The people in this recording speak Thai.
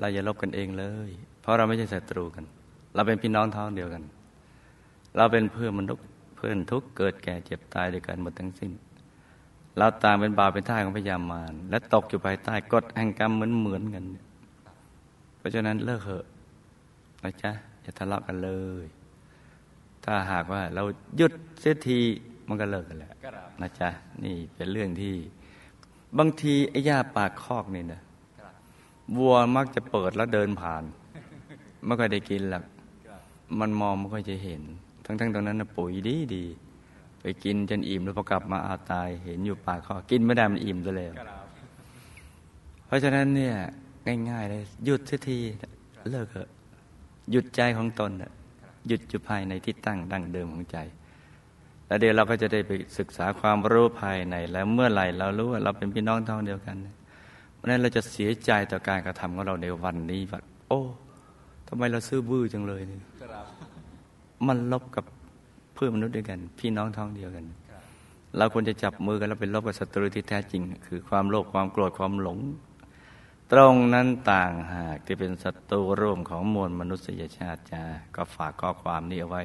เราอย่าลบกันเองเลย เพราะเราไม่ใช่ศัตรูกัน เราเป็นพี่น้องท้องเดียวกัน เราเป็นเพื่อนมนุษย์เพื่อนทุกเกิดแก่เจ็บตายด้วยกันหมดทั้งสิ้น เราต่างเป็นบาปเป็นท่าของพยามารและตกอยู่ภายใต้กฎแห่งกรรมเหมือนเหมือนกัน เพราะฉะนั้นเลิกเถอะนะจ๊ะอย่าทะเลาะกันเลย ถ้าหากว่าเราหยุดเสียทีมันก็เลิกกันแหล้วนะจ๊ะนี่เป็นเรื่องที่ บางทีไอ้ยาปากคอกนี่นะ วัวมักจะเปิดแล้วเดินผ่านไม่ค่อยได้กินหรอกมันมองไม่ค่อยจะเห็น ทั้งๆตรงนั้นนะปุ๋ยดีดีๆไปกินจนอิ่มแล้วพอกลับมาอาตายเห็นอยู่ปากคอกกินไม่ได้มันอิ่มซะแล้วเพราะฉะนั้นเนี่ยง่ายๆเลยหยุดเสียทีเลิกเถอะหยุดใจของตนน่ะหยุดอยู่ภายในที่ตั้งดั้งเดิมของใจ แล้วเดี๋ยวเราก็จะได้ไปศึกษาความรู้ภายใน แล้วเมื่อไหร่เรารู้ว่าเราเป็นพี่น้องท้องเดียวกันเพ ราะนั้นเราจะเสียใจต่อการกระทำของเราในวันนี้ว่าโอ้ทำไมเราซื่อบื้อจังเลยนี่มันลบกับเพื่อนมนุษย์ด้วยกัน พี่น้องท้องเดียวกัน เราควรจะจับมือกันแล้วเป็นลบกับศัตรูที่แท้จริง คือความโลภความโกรธความหลง ตรงนั้นต่างหากที่เป็นศัตรูร่วมของมวลมนุษยชาติจ้าก็ฝากข้อความนี้เอาไว้